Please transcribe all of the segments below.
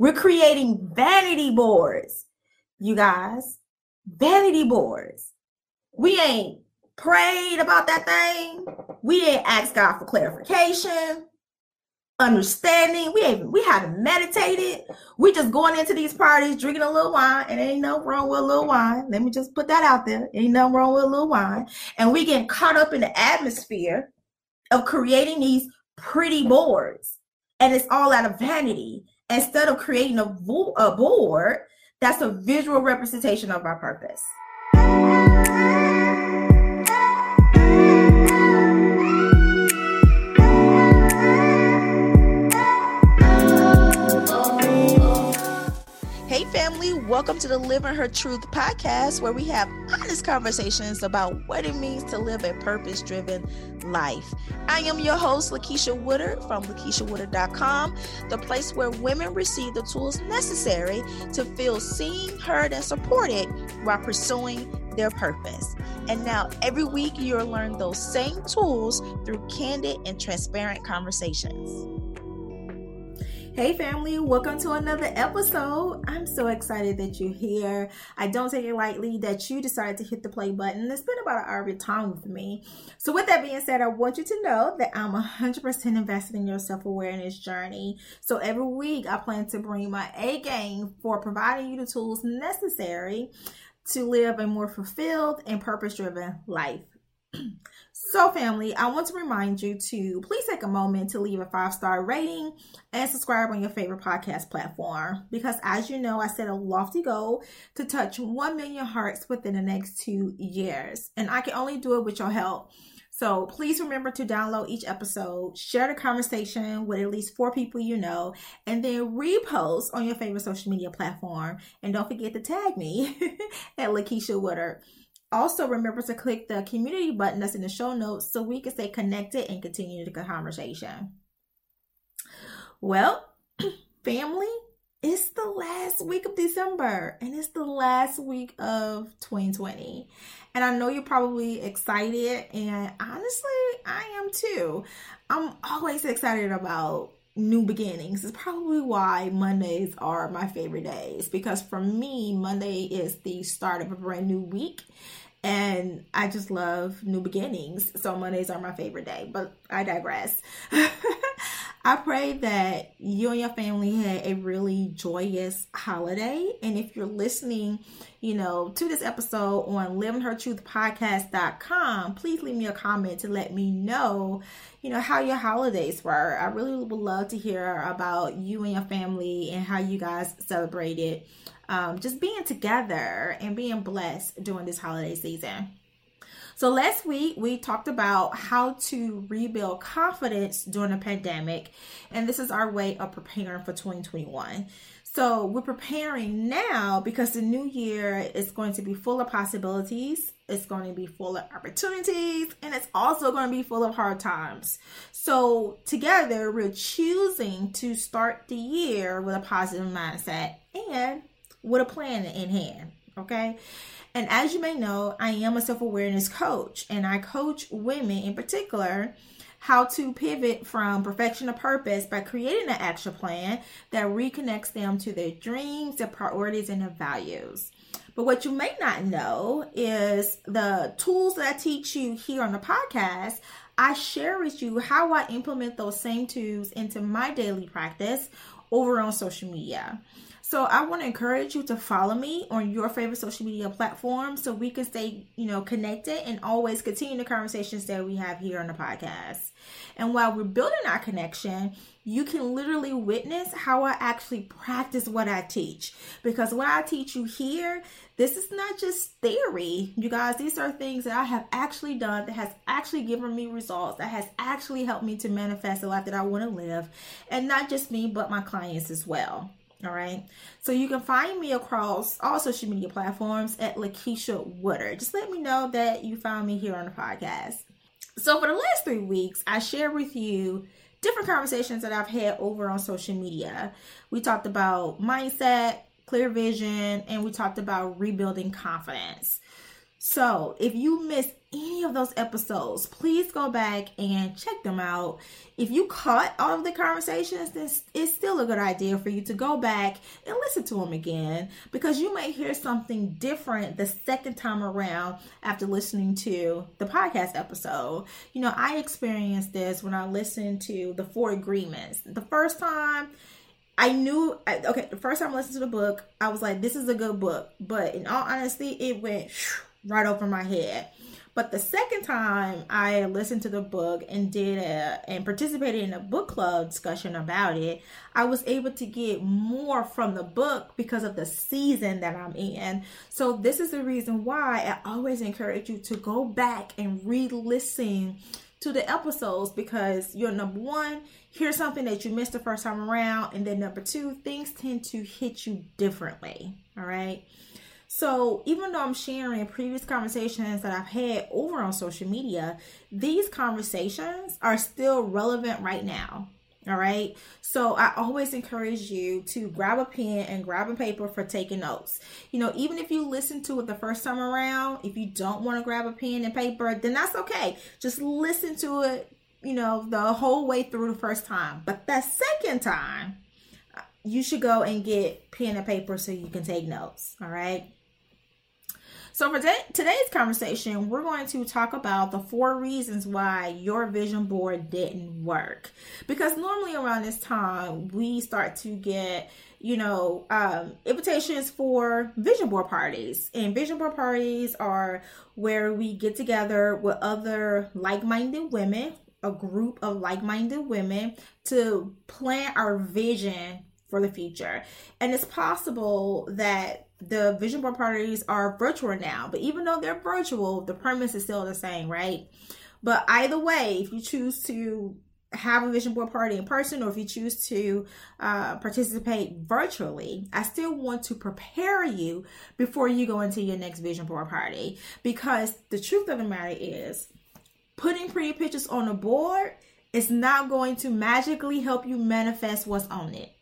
We're creating vanity boards, you guys. Vanity boards. We ain't prayed about that thing. We ain't asked God for clarification understanding. We even we haven't meditated. We just going into these parties drinking a little wine, and ain't no wrong with a little wine. Let me just put that out there. Ain't no wrong with a little wine. And we get caught up in the atmosphere of creating these pretty boards, and it's all out of vanity instead of creating a, vo- a board that's a visual representation of our purpose. Family. Welcome to the Living Her Truth podcast, where we have honest conversations about what it means to live a purpose driven life. I am your host, Lakeisha Woodard from LakeishaWoodard.com, the place where women receive the tools necessary to feel seen, heard, and supported while pursuing their purpose. And now, every week, you'll learn those same tools through candid and transparent conversations. Hey, family, welcome to another episode. I'm so excited that you're here. I don't take it lightly that you decided to hit the play button. It's been about an hour of time with me. So, with that being said, I want you to know that I'm 100% invested in your self awareness journey. So, every week, I plan to bring my A game for providing you the tools necessary to live a more fulfilled and purpose driven life. So, family, I want to remind you to please take a moment to leave a five star rating and subscribe on your favorite podcast platform. Because, as you know, I set a lofty goal to touch 1 million hearts within the next two years, and I can only do it with your help. So, please remember to download each episode, share the conversation with at least four people you know, and then repost on your favorite social media platform. And don't forget to tag me at Lakeisha Woodard. Also, remember to click the community button that's in the show notes so we can stay connected and continue the conversation. Well, family, it's the last week of December and it's the last week of 2020. And I know you're probably excited, and honestly, I am too. I'm always excited about new beginnings is probably why Mondays are my favorite days because for me, Monday is the start of a brand new week and I just love new beginnings. So Mondays are my favorite day, but I digress. I pray that you and your family had a really joyous holiday. And if you're listening, you know, to this episode on livinghertruthpodcast.com, please leave me a comment to let me know, you know, how your holidays were. I really would love to hear about you and your family and how you guys celebrated um, just being together and being blessed during this holiday season. So, last week we talked about how to rebuild confidence during a pandemic, and this is our way of preparing for 2021. So, we're preparing now because the new year is going to be full of possibilities, it's going to be full of opportunities, and it's also going to be full of hard times. So, together, we're choosing to start the year with a positive mindset and with a plan in hand. Okay. And as you may know, I am a self awareness coach and I coach women in particular how to pivot from perfection to purpose by creating an action plan that reconnects them to their dreams, their priorities, and their values. But what you may not know is the tools that I teach you here on the podcast. I share with you how I implement those same tools into my daily practice over on social media. So I want to encourage you to follow me on your favorite social media platform so we can stay, you know, connected and always continue the conversations that we have here on the podcast. And while we're building our connection, you can literally witness how I actually practice what I teach. Because what I teach you here, this is not just theory. You guys, these are things that I have actually done that has actually given me results, that has actually helped me to manifest the life that I want to live. And not just me, but my clients as well. All right. So you can find me across all social media platforms at Lakeisha Woodard. Just let me know that you found me here on the podcast. So for the last three weeks, I shared with you different conversations that I've had over on social media. We talked about mindset, clear vision, and we talked about rebuilding confidence. So if you miss any of those episodes, please go back and check them out. If you caught all of the conversations, then it's still a good idea for you to go back and listen to them again because you may hear something different the second time around after listening to the podcast episode. You know, I experienced this when I listened to the Four Agreements. The first time, I knew okay, the first time I listened to the book, I was like, this is a good book. But in all honesty, it went right over my head. But the second time I listened to the book and did a and participated in a book club discussion about it, I was able to get more from the book because of the season that I'm in. So this is the reason why I always encourage you to go back and re-listen to the episodes because you're number one, hear something that you missed the first time around, and then number two, things tend to hit you differently. All right. So even though I'm sharing previous conversations that I've had over on social media, these conversations are still relevant right now. All right. So I always encourage you to grab a pen and grab a paper for taking notes. You know, even if you listen to it the first time around, if you don't want to grab a pen and paper, then that's okay. Just listen to it, you know, the whole way through the first time. But the second time, you should go and get pen and paper so you can take notes. All right. So, for today's conversation, we're going to talk about the four reasons why your vision board didn't work. Because normally around this time, we start to get you know, um, invitations for vision board parties. And vision board parties are where we get together with other like minded women, a group of like minded women, to plan our vision for the future. And it's possible that the vision board parties are virtual now, but even though they're virtual, the premise is still the same, right? But either way, if you choose to have a vision board party in person or if you choose to uh, participate virtually, I still want to prepare you before you go into your next vision board party because the truth of the matter is putting pretty pictures on a board is not going to magically help you manifest what's on it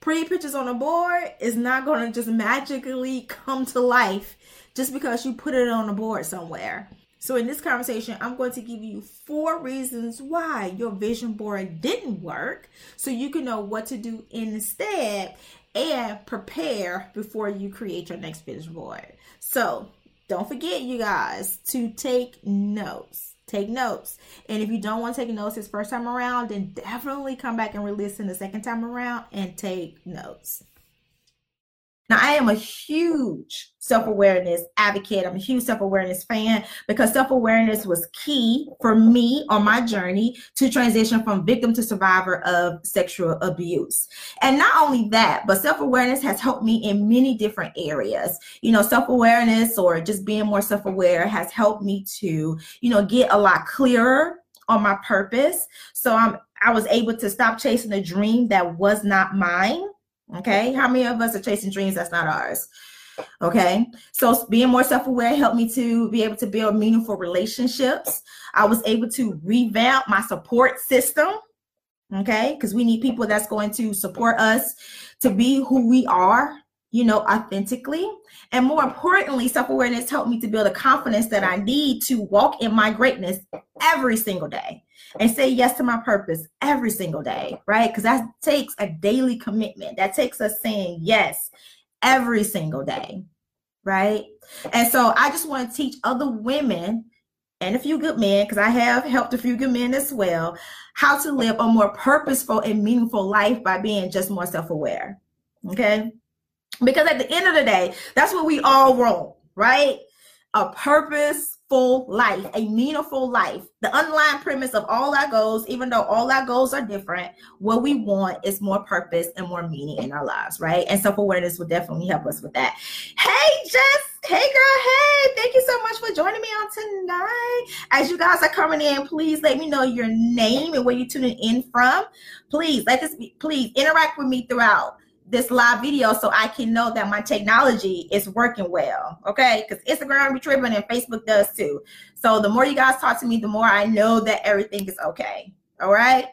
pretty pictures on a board is not going to just magically come to life just because you put it on a board somewhere. So, in this conversation, I'm going to give you four reasons why your vision board didn't work so you can know what to do instead and prepare before you create your next vision board. So, don't forget, you guys, to take notes take notes. And if you don't want to take notes this first time around, then definitely come back and re-listen the second time around and take notes. Now, I am a huge self awareness advocate. I'm a huge self awareness fan because self awareness was key for me on my journey to transition from victim to survivor of sexual abuse. And not only that, but self awareness has helped me in many different areas. You know, self awareness or just being more self aware has helped me to, you know, get a lot clearer on my purpose. So I'm I was able to stop chasing a dream that was not mine Okay. How many of us are chasing dreams that's not ours? Okay. So being more self aware helped me to be able to build meaningful relationships. I was able to revamp my support system. Okay. Because we need people that's going to support us to be who we are, you know, authentically. And more importantly, self awareness helped me to build a confidence that I need to walk in my greatness every single day and say yes to my purpose every single day, right? Because that takes a daily commitment. That takes us saying yes every single day, right? And so I just want to teach other women and a few good men, because I have helped a few good men as well, how to live a more purposeful and meaningful life by being just more self aware. Okay. Because at the end of the day, that's what we all want, right? A purposeful life, a meaningful life. The underlying premise of all our goals, even though all our goals are different, what we want is more purpose and more meaning in our lives, right? And self awareness will definitely help us with that. Hey, Jess. Hey, girl. Hey, thank you so much for joining me on tonight. As you guys are coming in, please let me know your name and where you're tuning in from. Please let this be, please interact with me throughout this live video so I can know that my technology is working well. Okay. Because Instagram be and Facebook does too. So the more you guys talk to me, the more I know that everything is okay. All right.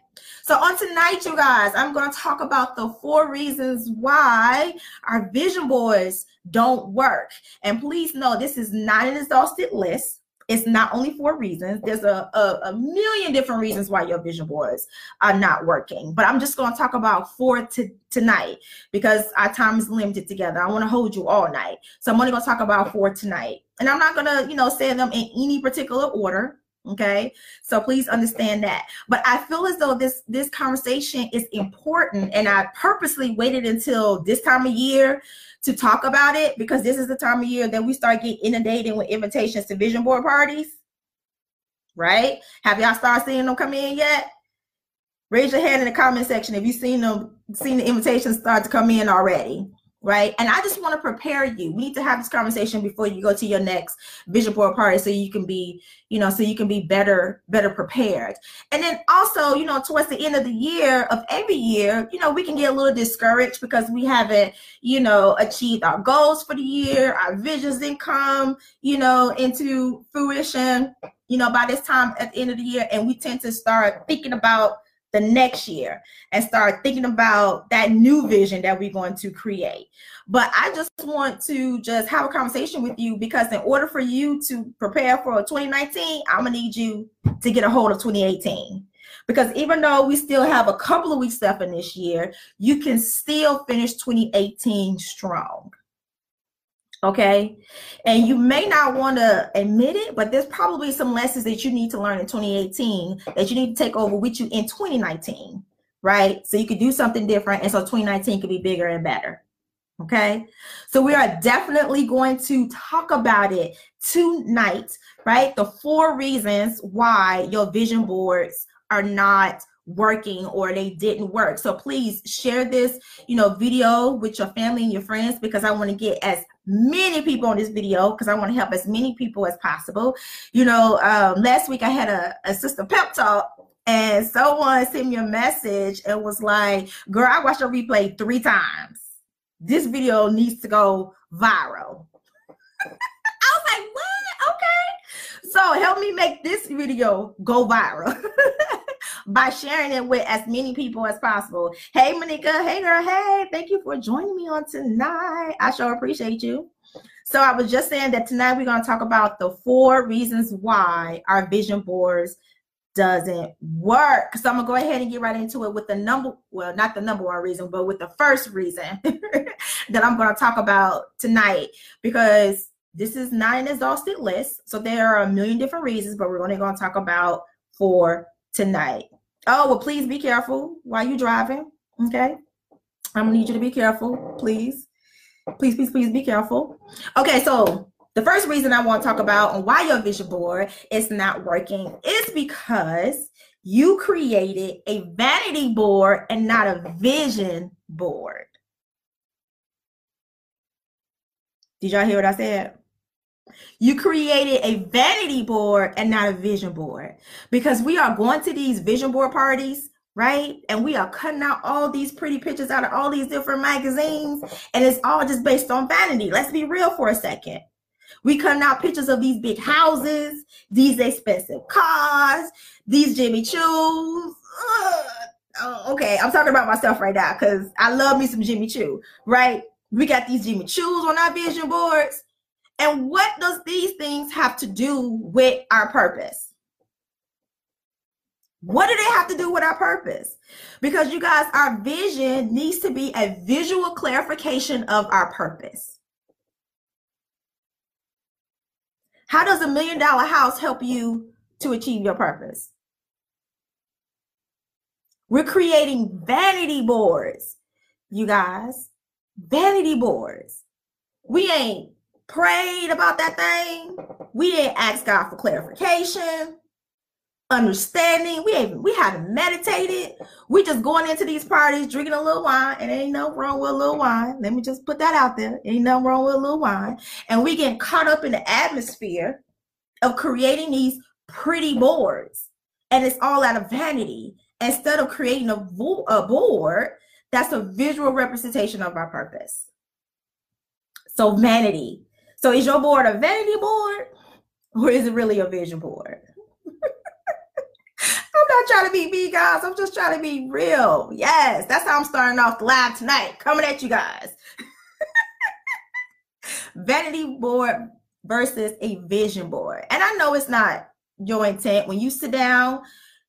So on tonight, you guys, I'm going to talk about the four reasons why our vision boards don't work. And please know this is not an exhausted list. It's not only four reasons. There's a, a, a million different reasons why your vision boards are not working. But I'm just going to talk about four to, tonight because our time is limited together. I want to hold you all night. So I'm only going to talk about four tonight. And I'm not going to, you know, say them in any particular order okay? So please understand that. But i feel as though this this conversation is important and i purposely waited until this time of year to talk about it because this is the time of year that we start getting inundated with invitations to vision board parties. Right? Have y'all started seeing them come in yet? Raise your hand in the comment section if you've seen them seen the invitations start to come in already right? And I just want to prepare you. We need to have this conversation before you go to your next vision board party so you can be, you know, so you can be better, better prepared. And then also, you know, towards the end of the year of every year, you know, we can get a little discouraged because we haven't, you know, achieved our goals for the year, our visions didn't come, you know, into fruition, you know, by this time at the end of the year. And we tend to start thinking about the next year and start thinking about that new vision that we're going to create. But I just want to just have a conversation with you because in order for you to prepare for 2019, I'm gonna need you to get a hold of 2018. Because even though we still have a couple of weeks left in this year, you can still finish 2018 strong okay? And you may not want to admit it but there's probably some lessons that you need to learn in 2018 that you need to take over with you in 2019 right? So you could do something different and so 2019 could be bigger and better. Okay? So we are definitely going to talk about it tonight right? The four reasons why your vision boards are not working or they didn't work. So please share this you know video with your family and your friends because i want to get as many people on this video because I want to help as many people as possible. You know, um, last week I had a, a sister pep talk and someone sent me a message and was like, girl, I watched your replay three times. This video needs to go viral. I was like, what? Okay. So help me make this video go viral. by sharing it with as many people as possible. Hey, Monica. Hey, girl. Hey, thank you for joining me on tonight. I sure appreciate you. So I was just saying that tonight we're going to talk about the four reasons why our vision boards doesn't work. So I'm gonna go ahead and get right into it with the number, well, not the number one reason, but with the first reason that I'm gonna talk about tonight because this is not an exhausted list. So there are a million different reasons, but we're only gonna talk about four tonight. Oh, well, please be careful while you're driving. Okay. I'm gonna need you to be careful, please. Please, please, please be careful. Okay, so the first reason I want to talk about on why your vision board is not working is because you created a vanity board and not a vision board. Did y'all hear what I said? You created a vanity board and not a vision board because we are going to these vision board parties, right? And we are cutting out all these pretty pictures out of all these different magazines, and it's all just based on vanity. Let's be real for a second. We cutting out pictures of these big houses, these expensive cars, these Jimmy Choos. Uh, okay, I'm talking about myself right now because I love me some Jimmy Choo, right? We got these Jimmy Choos on our vision boards and what does these things have to do with our purpose? What do they have to do with our purpose? Because you guys, our vision needs to be a visual clarification of our purpose. How does a million dollar house help you to achieve your purpose? We're creating vanity boards, you guys. Vanity boards. We ain't prayed about that thing. We didn't ask God for clarification, understanding. We ain't we haven't meditated. We just going into these parties drinking a little wine, and ain't no wrong with a little wine. Let me just put that out there. Ain't nothing wrong with a little wine. And we get caught up in the atmosphere of creating these pretty boards, and it's all out of vanity instead of creating a, vo- a board that's a visual representation of our purpose. So vanity so is your board a vanity board or is it really a vision board? I'm not trying to be me, guys. I'm just trying to be real. Yes, that's how I'm starting off the live tonight. Coming at you guys. Vanity board versus a vision board. And I know it's not your intent when you sit down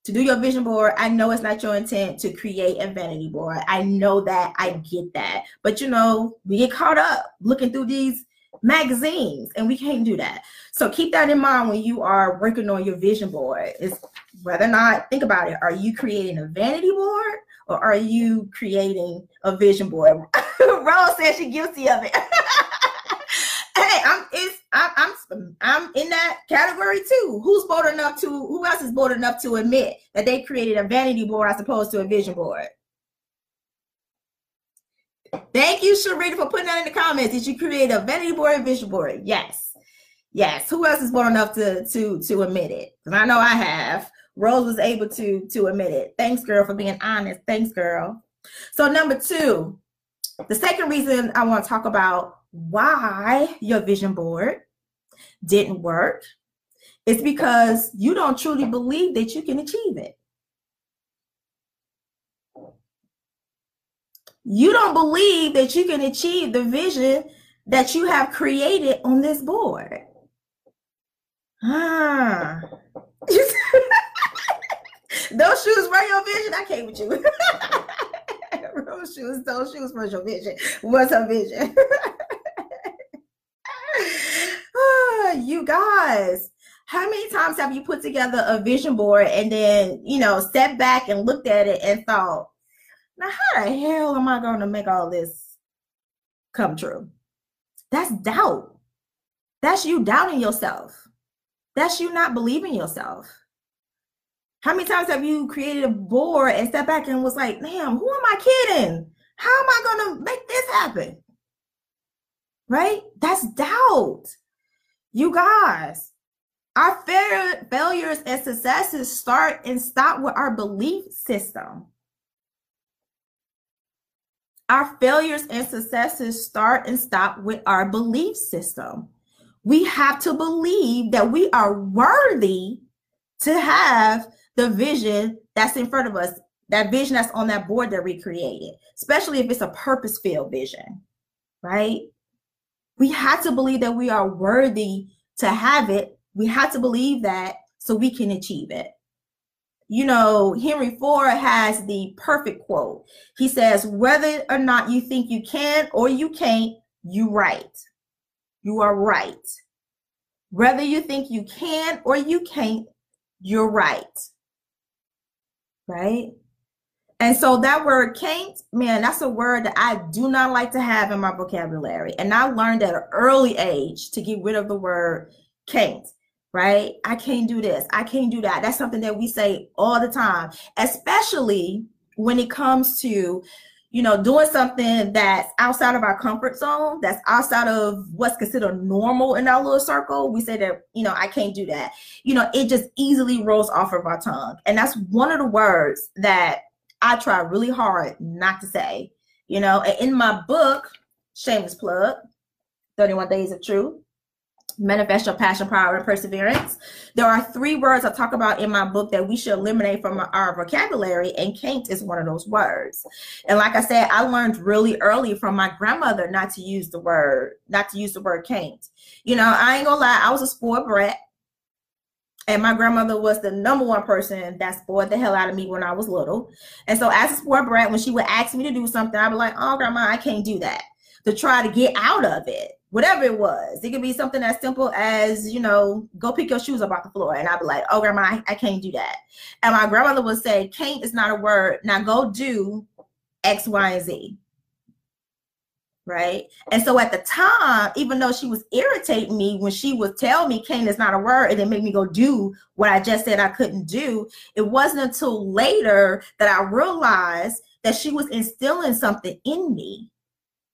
to do your vision board. I know it's not your intent to create a vanity board. I know that. I get that. But you know, we get caught up looking through these magazines and we can't do that. So keep that in mind when you are working on your vision board. Is whether or not think about it. Are you creating a vanity board or are you creating a vision board? Rose says she's guilty of it. hey, I'm it's I'm, I'm I'm in that category too. Who's bold enough to who else is bold enough to admit that they created a vanity board as opposed to a vision board? Thank you, Sharita, for putting that in the comments. Did you create a vanity board and vision board? Yes. Yes. Who else is bold enough to to to admit it? Because I know I have. Rose was able to to admit it. Thanks, girl, for being honest. Thanks, girl. So number two, the second reason I want to talk about why your vision board didn't work is because you don't truly believe that you can achieve it. You don't believe that you can achieve the vision that you have created on this board. Ah. those shoes were your vision. I came with you. those shoes, those shoes were your vision. What's her vision? you guys, how many times have you put together a vision board and then, you know, stepped back and looked at it and thought, now how the hell am I going to make all this come true? That's doubt. That's you doubting yourself. That's you not believing yourself. How many times have you created a board and stepped back and was like, damn, who am I kidding? How am I going to make this happen? Right? That's doubt. You guys, our fail- failures and successes start and stop with our belief system. Our failures and successes start and stop with our belief system. We have to believe that we are worthy to have the vision that's in front of us, that vision that's on that board that we created, especially if it's a purpose filled vision, right? We have to believe that we are worthy to have it. We have to believe that so we can achieve it. You know, Henry Ford has the perfect quote. He says, whether or not you think you can or you can't, you right. You are right. Whether you think you can or you can't, you're right. Right? And so that word can't, man, that's a word that I do not like to have in my vocabulary. And I learned at an early age to get rid of the word can't, right? I can't do this. I can't do that. That's something that we say all the time, especially when it comes to, you know, doing something that's outside of our comfort zone, that's outside of what's considered normal in our little circle. We say that, you know, I can't do that. You know, it just easily rolls off of our tongue. And that's one of the words that I try really hard not to say. You know, in my book, shameless plug, 31 Days of Truth, manifest your passion, power, and perseverance. There are three words I talk about in my book that we should eliminate from our vocabulary, and can't is one of those words. And like I said, I learned really early from my grandmother not to use the word, not to use the word can't. You know, I ain't gonna lie, I was a spoiled brat. And my grandmother was the number one person that spoiled the hell out of me when I was little. And so, as a spoiled brat, when she would ask me to do something, I'd be like, oh, grandma, I can't do that. To try to get out of it, whatever it was. It could be something as simple as, you know, go pick your shoes up off the floor. And I'd be like, oh, grandma, I, I can't do that. And my grandmother would say, can't is not a word. Now go do X, Y, and Z right? And so at the time, even though she was irritating me when she would tell me Cain is not a word and then make me go do what I just said I couldn't do, it wasn't until later that I realized that she was instilling something in me,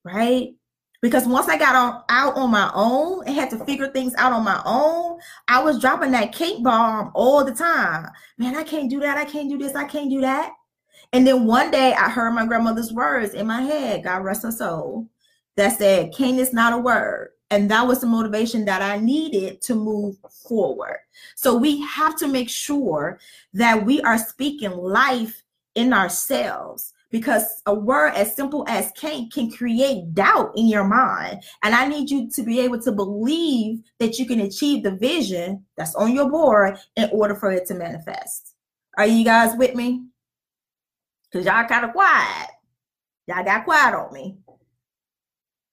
right? Because once I got out on my own and had to figure things out on my own, I was dropping that cake bomb all the time. Man, I can't do that. I can't do this. I can't do that. And then one day I heard my grandmother's words in my head, God rest her soul that said, Cain is not a word. And that was the motivation that I needed to move forward. So we have to make sure that we are speaking life in ourselves because a word as simple as can can create doubt in your mind. And i need you to be able to believe that you can achieve the vision that's on your board in order for it to manifest. Are you guys with me? Because y'all kind of quiet. Y'all got quiet on me.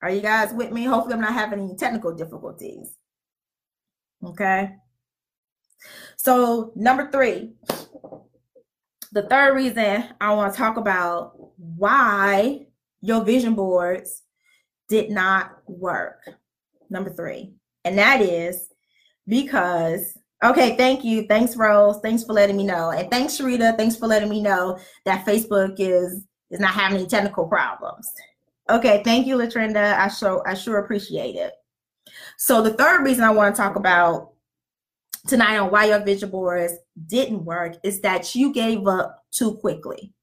Are you guys with me? Hopefully i'm not having any technical difficulties. Okay? So number three the third reason I want to talk about why your vision boards did not work. Number three, and that is because okay, thank you. Thanks, Rose. Thanks for letting me know. And thanks, Sharita. Thanks for letting me know that Facebook is is not having any technical problems. Okay, thank you, Latrinda. I sure I sure appreciate it. So the third reason I want to talk about tonight on why your vision boards didn't work is that you gave up too quickly.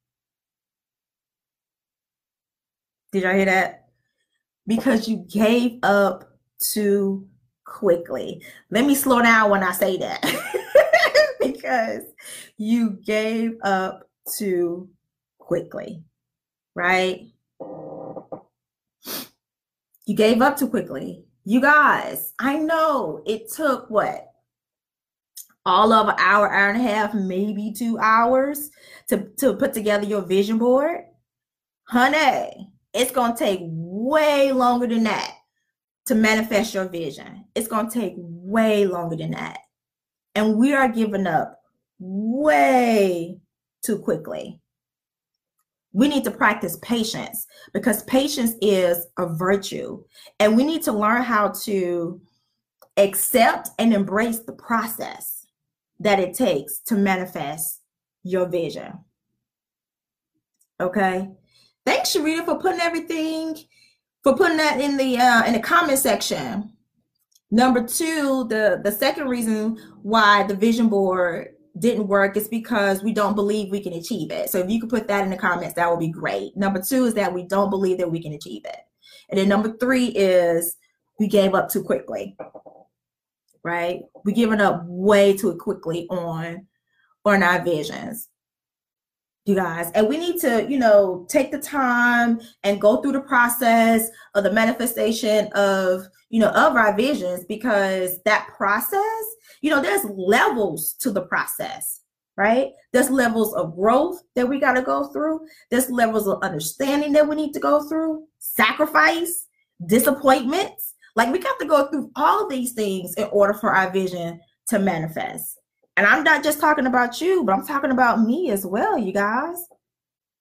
Did y'all hear that? Because you gave up too quickly. Let me slow down when I say that. because you gave up too quickly, right? You gave up too quickly. You guys, I know it took what? All of an hour, hour and a half, maybe two hours to, to put together your vision board, honey, it's going to take way longer than that to manifest your vision. It's going to take way longer than that. And we are giving up way too quickly. We need to practice patience because patience is a virtue. And we need to learn how to accept and embrace the process that it takes to manifest your vision. Okay. Thanks, Sharita, for putting everything, for putting that in the uh, in the comment section. Number two, the the second reason why the vision board didn't work is because we don't believe we can achieve it. So if you could put that in the comments, that would be great. Number two is that we don't believe that we can achieve it. And then number three is we gave up too quickly right? We're giving up way too quickly on on our visions. You guys, and we need to, you know, take the time and go through the process of the manifestation of, you know, of our visions because that process, you know, there's levels to the process right? There's levels of growth that we got to go through. There's levels of understanding that we need to go through, sacrifice, disappointments, like we got to go through all these things in order for our vision to manifest. And I'm not just talking about you, but I'm talking about me as well, you guys.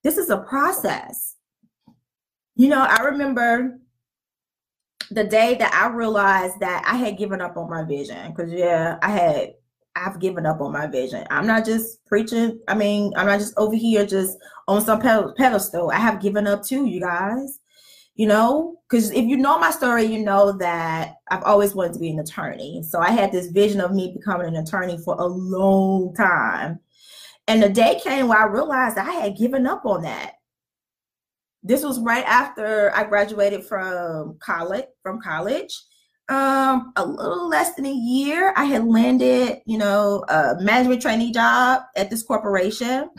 This is a process. You know, I remember the day that I realized that I had given up on my vision. Because, yeah, I had, I've given up on my vision. I'm not just preaching. I mean, I'm not just over here just on some pedestal. I have given up too, you guys you know? Because if you know my story you know that i've always wanted to be an attorney. So i had this vision of me becoming an attorney for a long time. And the day came where i realized i had given up on that. This was right after i graduated from college from college. Um a little less than a year i had landed you know a management trainee job at this corporation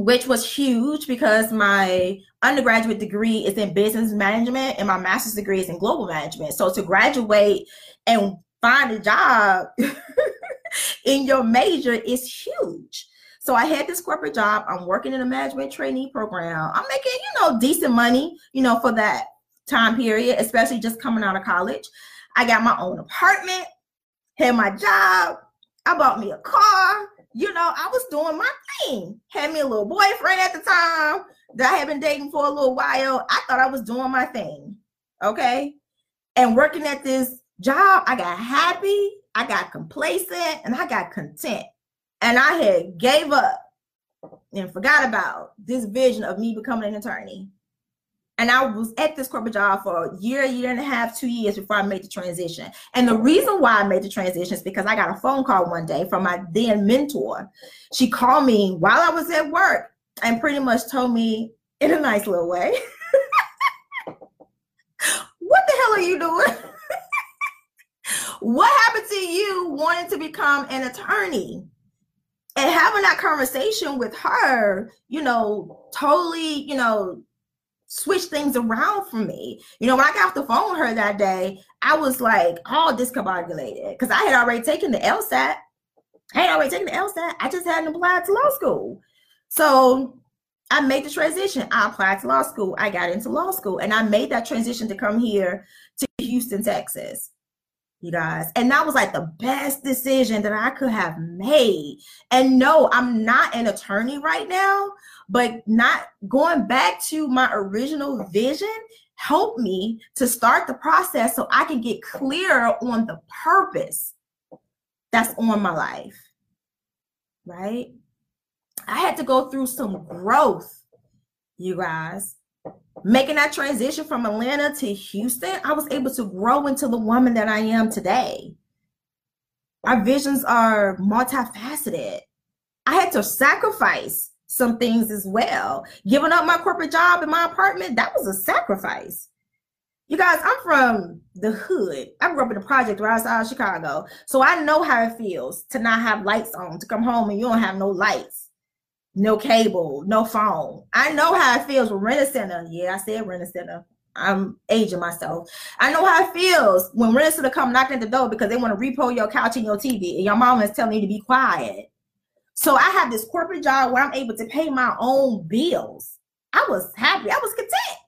which was huge because my undergraduate degree is in business management and my master's degree is in global management. So to graduate and find a job in your major is huge. So I had this corporate job. I'm working in a management trainee program. I'm making, you know, decent money, you know, for that time period, especially just coming out of college. I got my own apartment, had my job. I bought me a car you know, I was doing my thing. Had me a little boyfriend at the time that I had been dating for a little while. I thought I was doing my thing. Okay. And working at this job, I got happy, I got complacent, and I got content. And I had gave up and forgot about this vision of me becoming an attorney. And I was at this corporate job for a year, year and a half, two years before I made the transition. And the reason why I made the transition is because I got a phone call one day from my then mentor. She called me while I was at work and pretty much told me in a nice little way, What the hell are you doing? what happened to you wanting to become an attorney? And having that conversation with her, you know, totally, you know, switch things around for me. You know, when I got off the phone with her that day, I was like all discombobulated because I had already taken the LSAT. I had already taken the LSAT. I just hadn't applied to law school. So I made the transition. I applied to law school. I got into law school and I made that transition to come here to Houston, Texas. You guys, and that was like the best decision that I could have made. And no, I'm not an attorney right now, but not going back to my original vision helped me to start the process so I can get clear on the purpose that's on my life. Right? I had to go through some growth, you guys. Making that transition from Atlanta to Houston, I was able to grow into the woman that I am today. Our visions are multifaceted. I had to sacrifice some things as well. Giving up my corporate job in my apartment, that was a sacrifice. You guys, I'm from the hood. I grew up in a project right outside of Chicago. So I know how it feels to not have lights on, to come home and you don't have no lights no cable, no phone. I know how it feels with rent a center. Yeah, I said rent a center. I'm aging myself. I know how it feels when rent a center come knocking at the door because they want to repo your couch and your TV, and your mom is telling you to be quiet. So I have this corporate job where I'm able to pay my own bills. I was happy. I was content.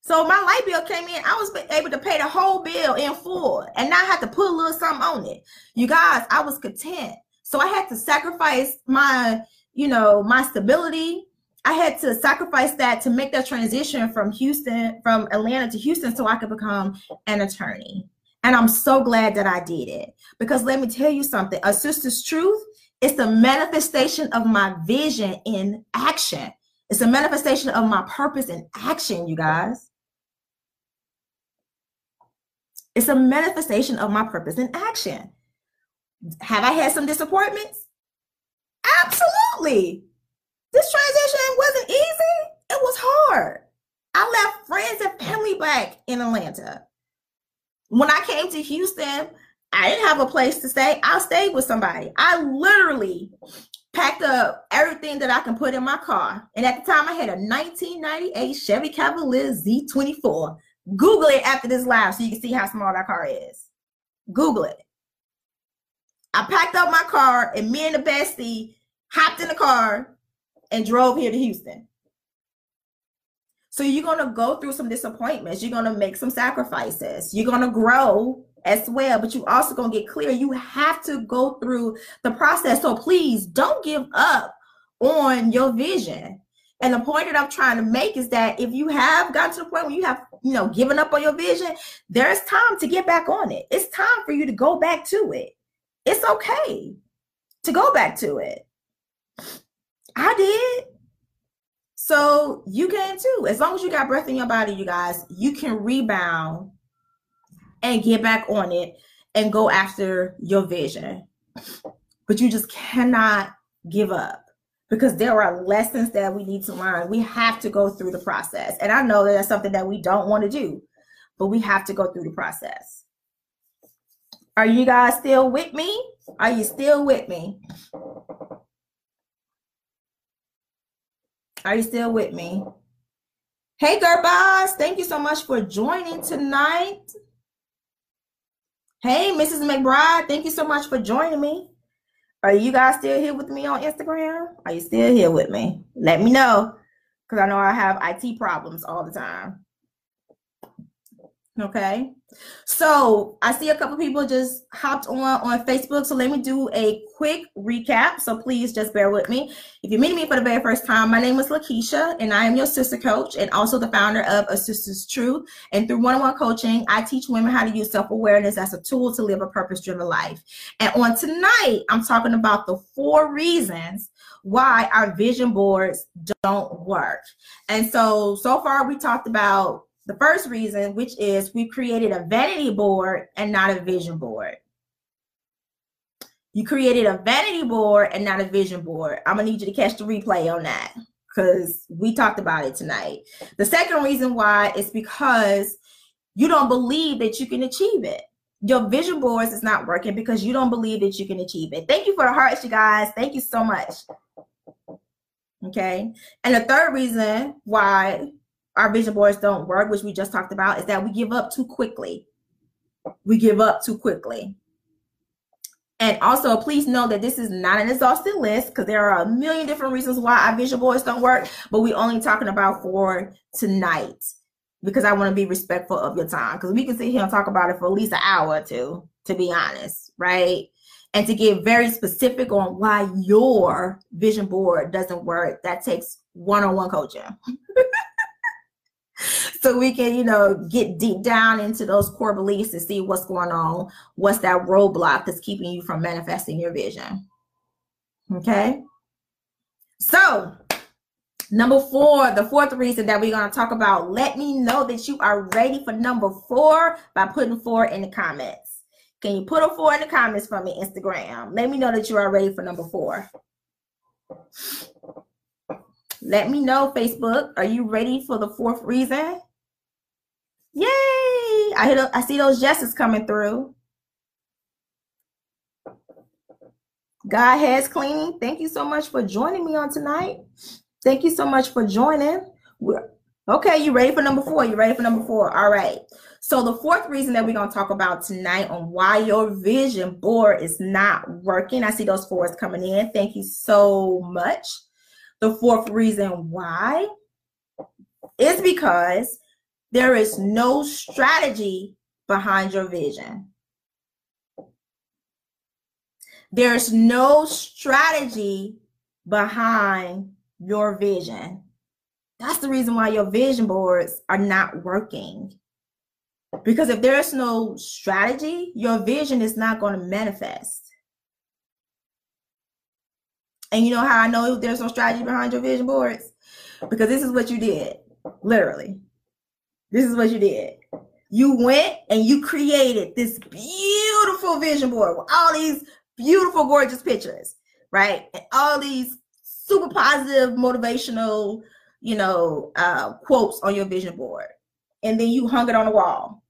So my light bill came in. I was able to pay the whole bill in full and not have to put a little something on it. You guys, I was content. So I had to sacrifice my you know, my stability. I had to sacrifice that to make that transition from Houston, from Atlanta to Houston, so I could become an attorney. And I'm so glad that I did it because let me tell you something a sister's truth is the manifestation of my vision in action. It's a manifestation of my purpose in action, you guys. It's a manifestation of my purpose in action. Have I had some disappointments? Absolutely. This transition wasn't easy. It was hard. I left friends and family back in Atlanta. When I came to Houston, I didn't have a place to stay. I stayed with somebody. I literally packed up everything that I can put in my car. And at the time, I had a 1998 Chevy Cavalier Z24. Google it after this live so you can see how small that car is. Google it. I packed up my car and me and the bestie hopped in the car and drove here to Houston. So you're going to go through some disappointments. You're going to make some sacrifices. You're going to grow as well, but you also going to get clear. You have to go through the process. So please don't give up on your vision. And the point that I'm trying to make is that if you have gotten to the point where you have, you know, given up on your vision, there's time to get back on it. It's time for you to go back to it. It's okay to go back to it. I did. So you can too. As long as you got breath in your body, you guys, you can rebound and get back on it and go after your vision. But you just cannot give up because there are lessons that we need to learn. We have to go through the process. And I know that that's something that we don't want to do, but we have to go through the process. Are you guys still with me? Are you still with me? Are you still with me? Hey, Gerbaz, thank you so much for joining tonight. Hey, Mrs. McBride, thank you so much for joining me. Are you guys still here with me on Instagram? Are you still here with me? Let me know because I know I have IT problems all the time. Okay. So I see a couple people just hopped on on Facebook. So let me do a quick recap. So please just bear with me. If you're meeting me for the very first time, my name is Lakeisha and I am your sister coach and also the founder of A Sister's Truth. And through one-on-one coaching, I teach women how to use self-awareness as a tool to live a purpose-driven life. And on tonight, I'm talking about the four reasons why our vision boards don't work. And so so far we talked about the first reason, which is we created a vanity board and not a vision board. You created a vanity board and not a vision board. I'm gonna need you to catch the replay on that because we talked about it tonight. The second reason why is because You don't believe that you can achieve it. Your vision boards is not working because you don't believe that you can achieve it. Thank you for the hearts, you guys. Thank you so much. Okay. And the third reason why our vision boards don't work, which we just talked about, is that we give up too quickly. We give up too quickly. And also, please know that this is not an exhaustive list because there are a million different reasons why our vision boards don't work, but we're only talking about four tonight because I want to be respectful of your time. Because we can sit here and talk about it for at least an hour or two, to be honest, right? And to get very specific on why your vision board doesn't work, that takes one on one coaching. so we can, you know, get deep down into those core beliefs and see what's going on, what's that roadblock that's keeping you from manifesting your vision. Okay. So, number four, the fourth reason that we're going to talk about, let me know that you are ready for number four by putting four in the comments. Can you put a four in the comments for me, Instagram? Let me know that you are ready for number four. Let me know, Facebook. Are you ready for the fourth reason? Yay! I hit. I see those yeses coming through. God has cleaning. Thank you so much for joining me on tonight. Thank you so much for joining. We're, okay, you ready for number four? You ready for number four? All right. So the fourth reason that we're going to talk about tonight on why your vision board is not working. I see those fours coming in. Thank you so much. The fourth reason why is because there is no strategy behind your vision. There's no strategy behind your vision. That's the reason why your vision boards are not working. Because if there's no strategy, your vision is not going to manifest. And you know how I know there's no strategy behind your vision boards? Because this is what you did, literally. This is what you did. You went and you created this beautiful vision board with all these beautiful, gorgeous pictures, right? And all these super positive, motivational, you know, uh, quotes on your vision board. And then you hung it on the wall.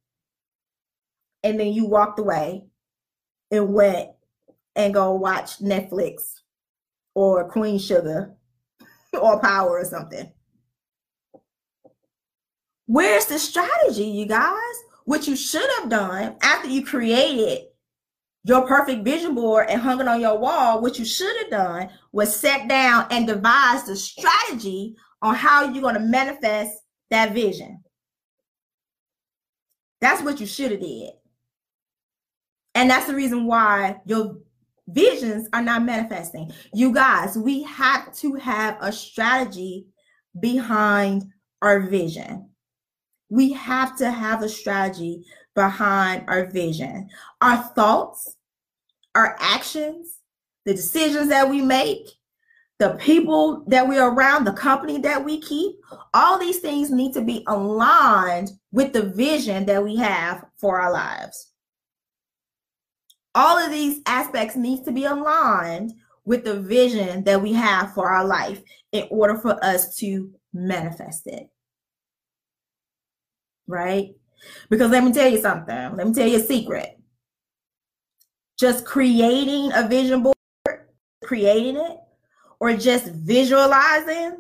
And then you walked away and went and go watch Netflix or Queen Sugar or Power or something. Where's the strategy, you guys? What you should have done after you created your perfect vision board and hung it on your wall, what you should have done was set down and devise the strategy on how you're going to manifest that vision. That's what you should have did. And that's the reason why your visions are not manifesting. You guys, we have to have a strategy behind our vision we have to have a strategy behind our vision. Our thoughts, our actions, the decisions that we make, the people that we're around, the company that we keep, all these things need to be aligned with the vision that we have for our lives. All of these aspects needs to be aligned with the vision that we have for our life in order for us to manifest it right? Because let me tell you something. Let me tell you a secret. Just creating a vision board, creating it, or just visualizing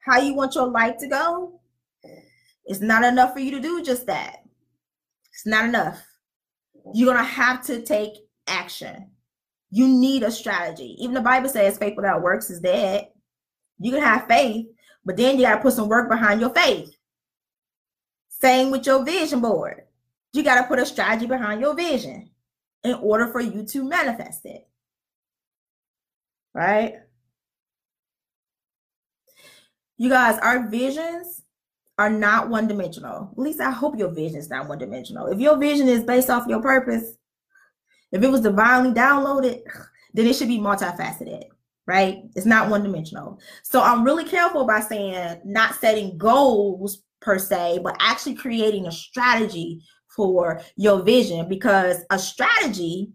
how you want your life to go, it's not enough for you to do just that. It's not enough. You're going to have to take action. You need a strategy. Even the Bible says faith without works is dead. You can have faith, but then you got to put some work behind your faith. Same with your vision board. You got to put a strategy behind your vision in order for you to manifest it. Right? You guys, our visions are not one dimensional. At least I hope your vision is not one dimensional. If your vision is based off your purpose, if it was divinely downloaded, then it should be multifaceted, right? It's not one dimensional. So I'm really careful by saying not setting goals per se, but actually creating a strategy for your vision because a strategy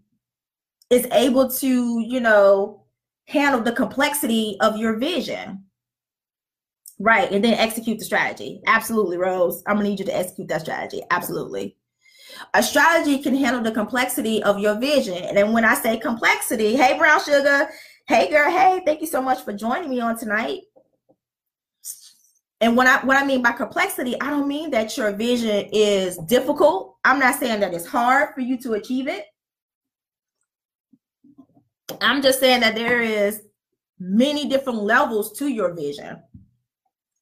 is able to, you know, handle the complexity of your vision. Right. And then execute the strategy. Absolutely, Rose. I'm going to need you to execute that strategy. Absolutely. A strategy can handle the complexity of your vision. And then when I say complexity, hey, Brown Sugar, hey, girl, hey, thank you so much for joining me on tonight. And when I what I mean by complexity, I don't mean that your vision is difficult. I'm not saying that it's hard for you to achieve it. I'm just saying that there is many different levels to your vision,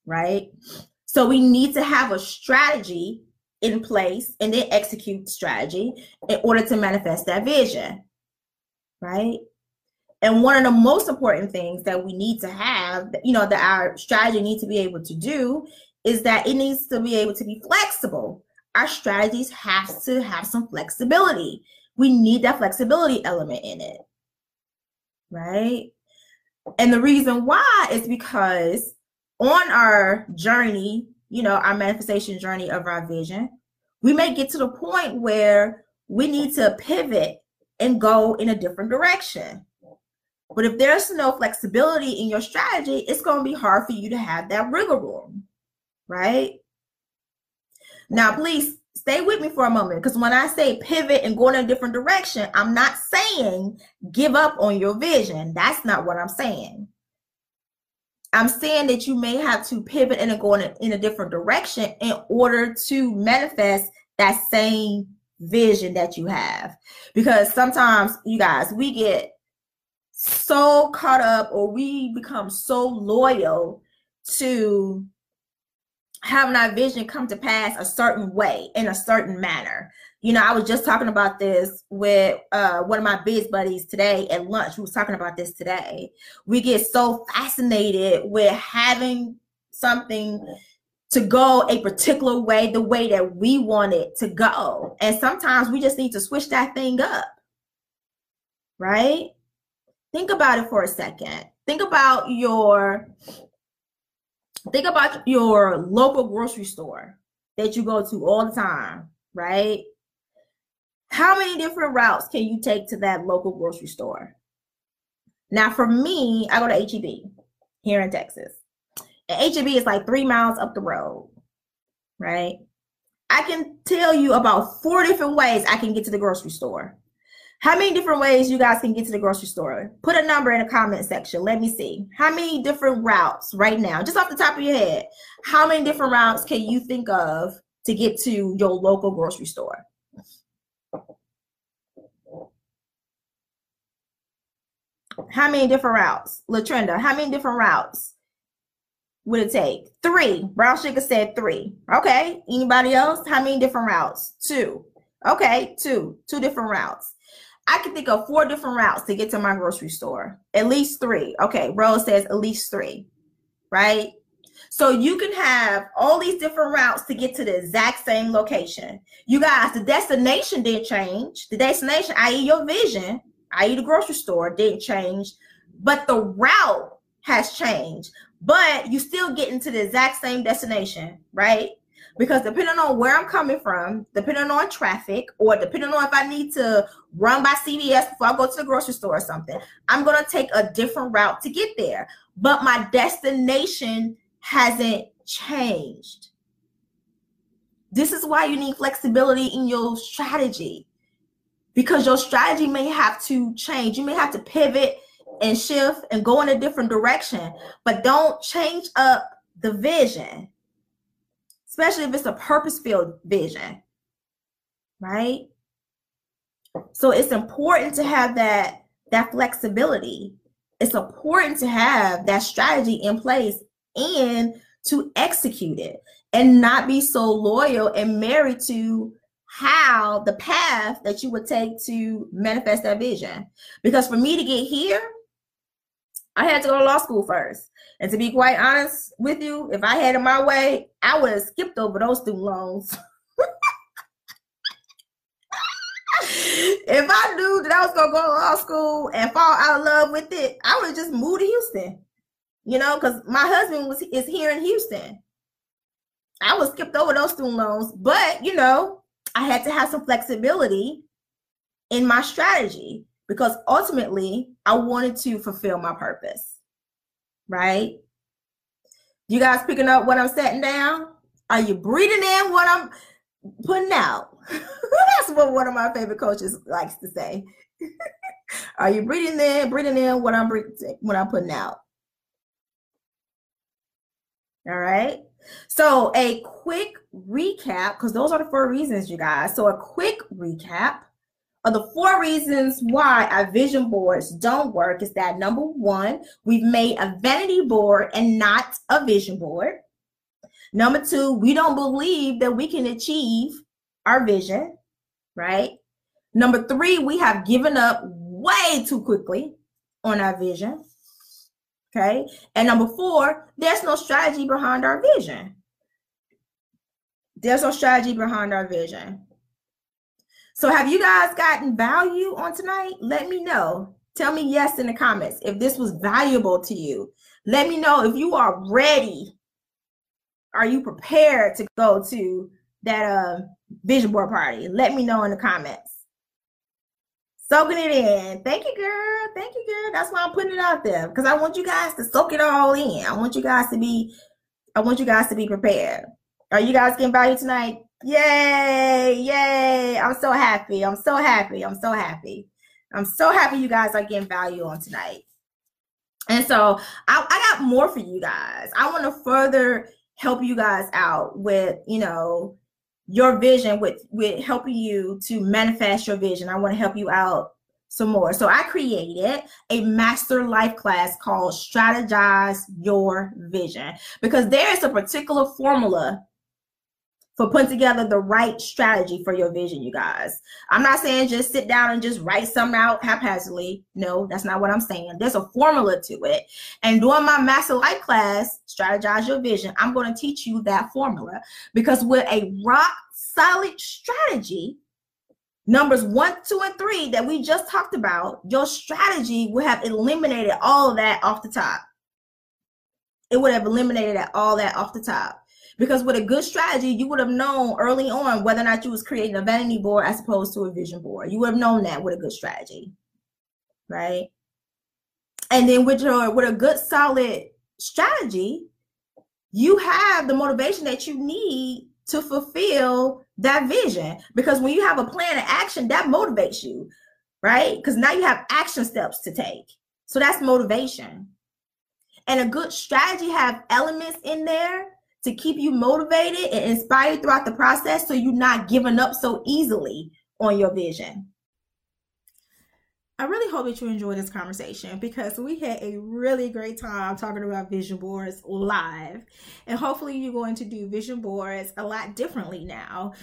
right? So we need to have a strategy in place and then execute strategy in order to manifest that vision, right? And one of the most important things that we need to have, you know, that our strategy needs to be able to do is that it needs to be able to be flexible. Our strategies have to have some flexibility. We need that flexibility element in it right? And the reason why is because on our journey, you know, our manifestation journey of our vision, we may get to the point where we need to pivot and go in a different direction. But if there's no flexibility in your strategy, it's going to be hard for you to have that wiggle room, right? Now, please stay with me for a moment because when I say pivot and go in a different direction, I'm not saying give up on your vision. That's not what I'm saying. I'm saying that you may have to pivot and go in a, in a different direction in order to manifest that same vision that you have. Because sometimes, you guys, we get so caught up or we become so loyal to having our vision come to pass a certain way in a certain manner. You know, I was just talking about this with uh, one of my biz buddies today at lunch. We was talking about this today. We get so fascinated with having something to go a particular way, the way that we want it to go. And sometimes we just need to switch that thing up. Right? Think about it for a second. Think about your think about your local grocery store that you go to all the time, right? How many different routes can you take to that local grocery store? Now, for me, I go to HEB here in Texas. And HEB is like three miles up the road, right? I can tell you about four different ways I can get to the grocery store. How many different ways you guys can get to the grocery store? Put a number in the comment section. Let me see. How many different routes right now, just off the top of your head, how many different routes can you think of to get to your local grocery store? How many different routes? Latrenda, how many different routes would it take? Three. Brown Sugar said three. Okay. Anybody else? How many different routes? Two. Okay, two. Two different routes. I can think of four different routes to get to my grocery store. At least three. Okay, Rose says at least three, right? So you can have all these different routes to get to the exact same location. You guys, the destination didn't change. The destination, i.e., your vision, i.e., the grocery store, didn't change, but the route has changed. But you still get into the exact same destination, right? because depending on where I'm coming from, depending on traffic, or depending on if I need to run by CVS before I go to the grocery store or something, I'm going to take a different route to get there. But my destination hasn't changed. This is why you need flexibility in your strategy because your strategy may have to change. You may have to pivot and shift and go in a different direction, but don't change up the vision especially if it's a purpose filled vision, right? So it's important to have that that flexibility. It's important to have that strategy in place and to execute it and not be so loyal and married to how the path that you would take to manifest that vision. Because for me to get here, I had to go to law school first. And to be quite honest with you, if I had it my way, I would have skipped over those student loans. if I knew that I was gonna go to law school and fall out of love with it, I would have just moved to Houston. You know, because my husband was is here in Houston. I was skipped over those student loans, but you know, I had to have some flexibility in my strategy because ultimately I wanted to fulfill my purpose right? You guys picking up what I'm setting down? Are you breathing in what I'm putting out? That's what one of my favorite coaches likes to say. Are you breathing in, breathing in what I'm what I'm putting out? All right. So a quick recap, because those are the four reasons, you guys. So a quick recap of the four reasons why our vision boards don't work is that number one, we've made a vanity board and not a vision board. Number two, we don't believe that we can achieve our vision, right? Number three, we have given up way too quickly on our vision. Okay. And number four, there's no strategy behind our vision. There's no strategy behind our vision. So, have you guys gotten value on tonight? Let me know. Tell me yes in the comments if this was valuable to you. Let me know if you are ready. Are you prepared to go to that uh, vision board party? Let me know in the comments. Soaking it in. Thank you, girl. Thank you, girl. That's why I'm putting it out there because I want you guys to soak it all in. I want you guys to be, I want you guys to be prepared. Are you guys getting value tonight? Yay! Yay! I'm so happy. I'm so happy. I'm so happy. I'm so happy you guys are getting value on tonight. And so I, I got more for you guys. I want to further help you guys out with, you know, your vision with with helping you to manifest your vision. I want to help you out some more. So I created a master life class called Strategize Your Vision because there is a particular formula for putting together the right strategy for your vision, you guys. I'm not saying just sit down and just write something out haphazardly. No, that's not what I'm saying. There's a formula to it. And during my master life class, Strategize Your Vision, I'm going to teach you that formula because with a rock solid strategy, numbers one, two, and three that we just talked about, your strategy would have eliminated all of that off the top. It would have eliminated all that off the top. Because with a good strategy, you would have known early on whether or not you was creating a vanity board as opposed to a vision board. You would have known that with a good strategy, right? And then with your with a good solid strategy, you have the motivation that you need to fulfill that vision. Because when you have a plan of action, that motivates you, right? Because now you have action steps to take. So that's motivation. And a good strategy have elements in there to keep you motivated and inspired throughout the process so you're not giving up so easily on your vision. I really hope that you enjoyed this conversation because we had a really great time talking about vision boards live. And hopefully, you're going to do vision boards a lot differently now.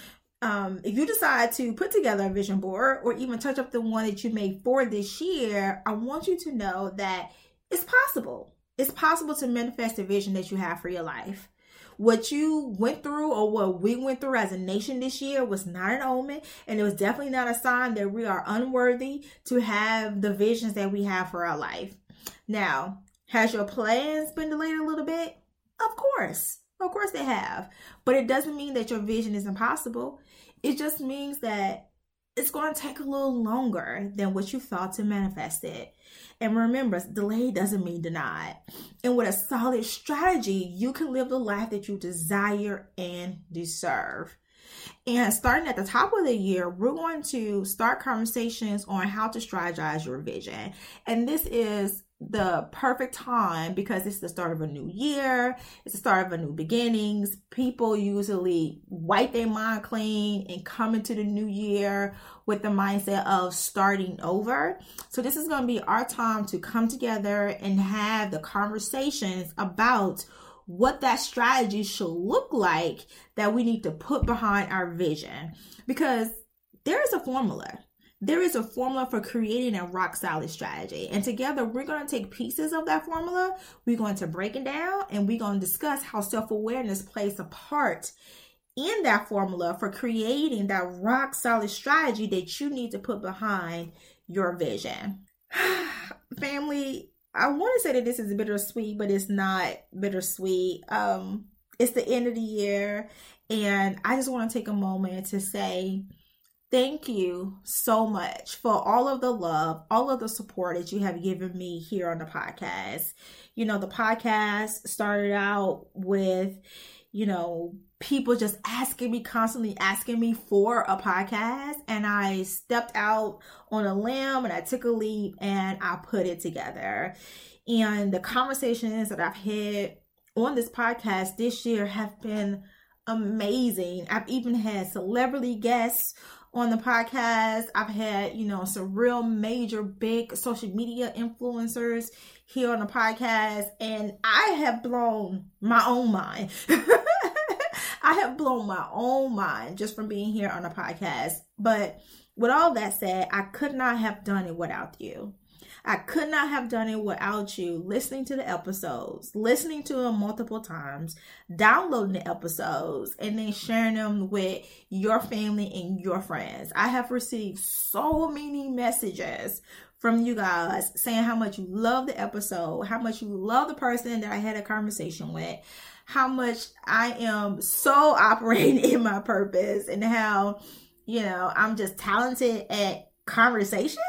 Um, if you decide to put together a vision board or even touch up the one that you made for this year, I want you to know that it's possible. It's possible to manifest a vision that you have for your life what you went through or what we went through as a nation this year was not an omen and it was definitely not a sign that we are unworthy to have the visions that we have for our life. Now, has your plans been delayed a little bit? Of course. Of course they have. But it doesn't mean that your vision is impossible. It just means that it's going to take a little longer than what you thought to manifest it. And remember, delay doesn't mean denied. And with a solid strategy, you can live the life that you desire and deserve. And starting at the top of the year, we're going to start conversations on how to strategize your vision. And this is the perfect time because it's the start of a new year, it's the start of a new beginnings. People usually wipe their mind clean and come into the new year with the mindset of starting over. So this is going to be our time to come together and have the conversations about what that strategy should look like that we need to put behind our vision because there is a formula there is a formula for creating a rock solid strategy. And together, we're going to take pieces of that formula, we're going to break it down, and we're going to discuss how self awareness plays a part in that formula for creating that rock solid strategy that you need to put behind your vision. Family, I want to say that this is bittersweet, but it's not bittersweet. Um, it's the end of the year, and I just want to take a moment to say thank you so much for all of the love, all of the support that you have given me here on the podcast. You know, the podcast started out with, you know, people just asking me constantly asking me for a podcast and I stepped out on a limb and I took a leap and I put it together. And the conversations that I've had on this podcast this year have been amazing. I've even had celebrity guests on the podcast. I've had, you know, some real major big social media influencers here on the podcast, and I have blown my own mind. I have blown my own mind just from being here on the podcast. But with all that said, I could not have done it without you. I could not have done it without you listening to the episodes, listening to them multiple times, downloading the episodes, and then sharing them with your family and your friends. I have received so many messages from you guys saying how much you love the episode, how much you love the person that I had a conversation with, how much I am so operating in my purpose, and how, you know, I'm just talented at conversations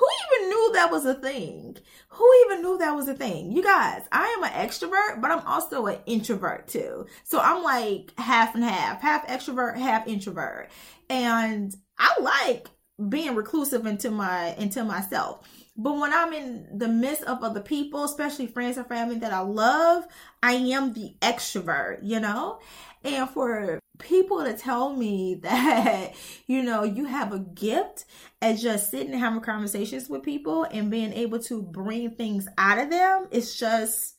who even knew that was a thing? Who even knew that was a thing? You guys, I am an extrovert, but I'm also an introvert too. So I'm like half and half, half extrovert, half introvert. And I like being reclusive into my into myself. But when I'm in the midst of other people, especially friends and family that I love, I am the extrovert, you know? And for people to tell me that, you know, you have a gift at just sitting and having conversations with people and being able to bring things out of them, it's just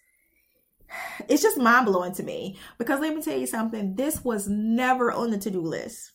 it's just mind blowing to me. Because let me tell you something, this was never on the to-do list.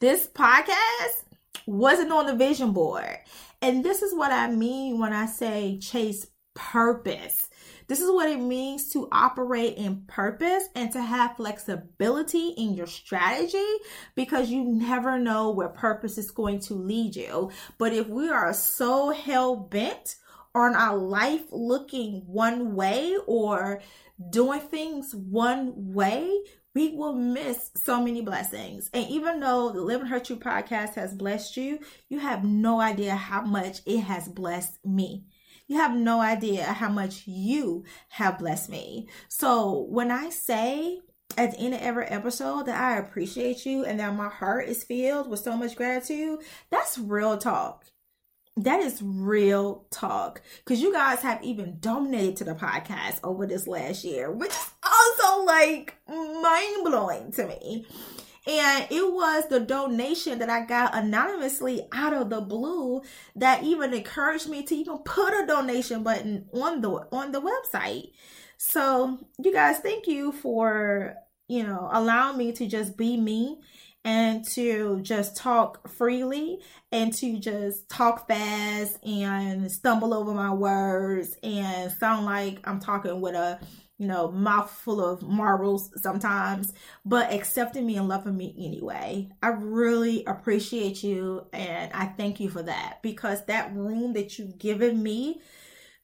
This podcast wasn't on the vision board. And this is what I mean when I say chase purpose. This is what it means to operate in purpose and to have flexibility in your strategy because you never know where purpose is going to lead you. But if we are so hell bent on our life looking one way or doing things one way, we will miss so many blessings. And even though the Living Her Truth podcast has blessed you, you have no idea how much it has blessed me. You have no idea how much you have blessed me. So when I say at the end of every episode that I appreciate you and that my heart is filled with so much gratitude, that's real talk. That is real talk. Because you guys have even donated to the podcast over this last year, which is also like mind blowing to me. And it was the donation that I got anonymously out of the blue that even encouraged me to even put a donation button on the on the website. So, you guys, thank you for, you know, allowing me to just be me and to just talk freely and to just talk fast and stumble over my words and sound like I'm talking with a you know, mouthful of marbles sometimes, but accepting me and loving me anyway. I really appreciate you and I thank you for that because that room that you've given me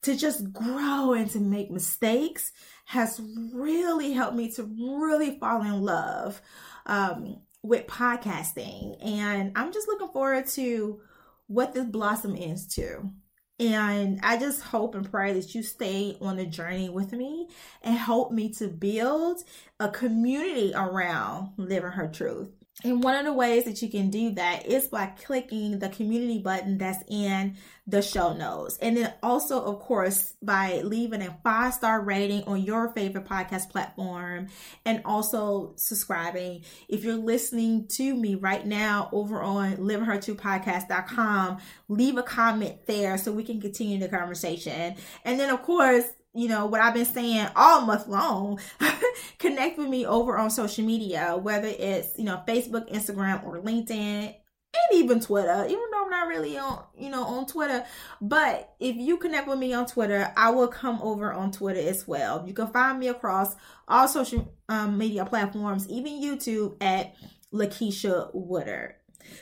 to just grow and to make mistakes has really helped me to really fall in love um, with podcasting. And I'm just looking forward to what this blossom is too. And I just hope and pray that you stay on the journey with me and help me to build a community around living her truth. And one of the ways that you can do that is by clicking the community button that's in the show notes. And then also, of course, by leaving a five star rating on your favorite podcast platform and also subscribing. If you're listening to me right now over on livingher2podcast.com, leave a comment there so we can continue the conversation. And then, of course, you know, what I've been saying all month long, connect with me over on social media, whether it's, you know, Facebook, Instagram, or LinkedIn, and even Twitter, even though I'm not really on, you know, on Twitter. But if you connect with me on Twitter, I will come over on Twitter as well. You can find me across all social um, media platforms, even YouTube at Lakeisha Woodard.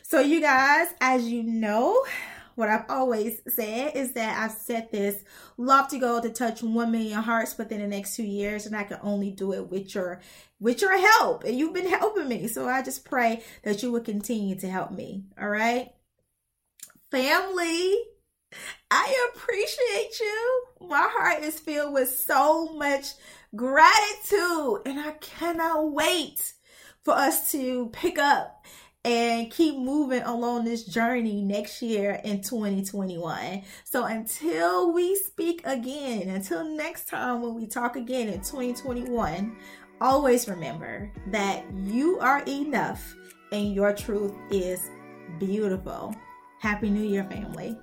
So, you guys, as you know, what I've always said is that I've set this lofty goal to touch one million hearts within the next two years, and I can only do it with your with your help. And you've been helping me. So I just pray that you will continue to help me. All right. Family, I appreciate you. My heart is filled with so much gratitude, and I cannot wait for us to pick up and keep moving along this journey next year in 2021. So until we speak again, until next time when we talk again in 2021, always remember that you are enough and your truth is beautiful. Happy New Year, family.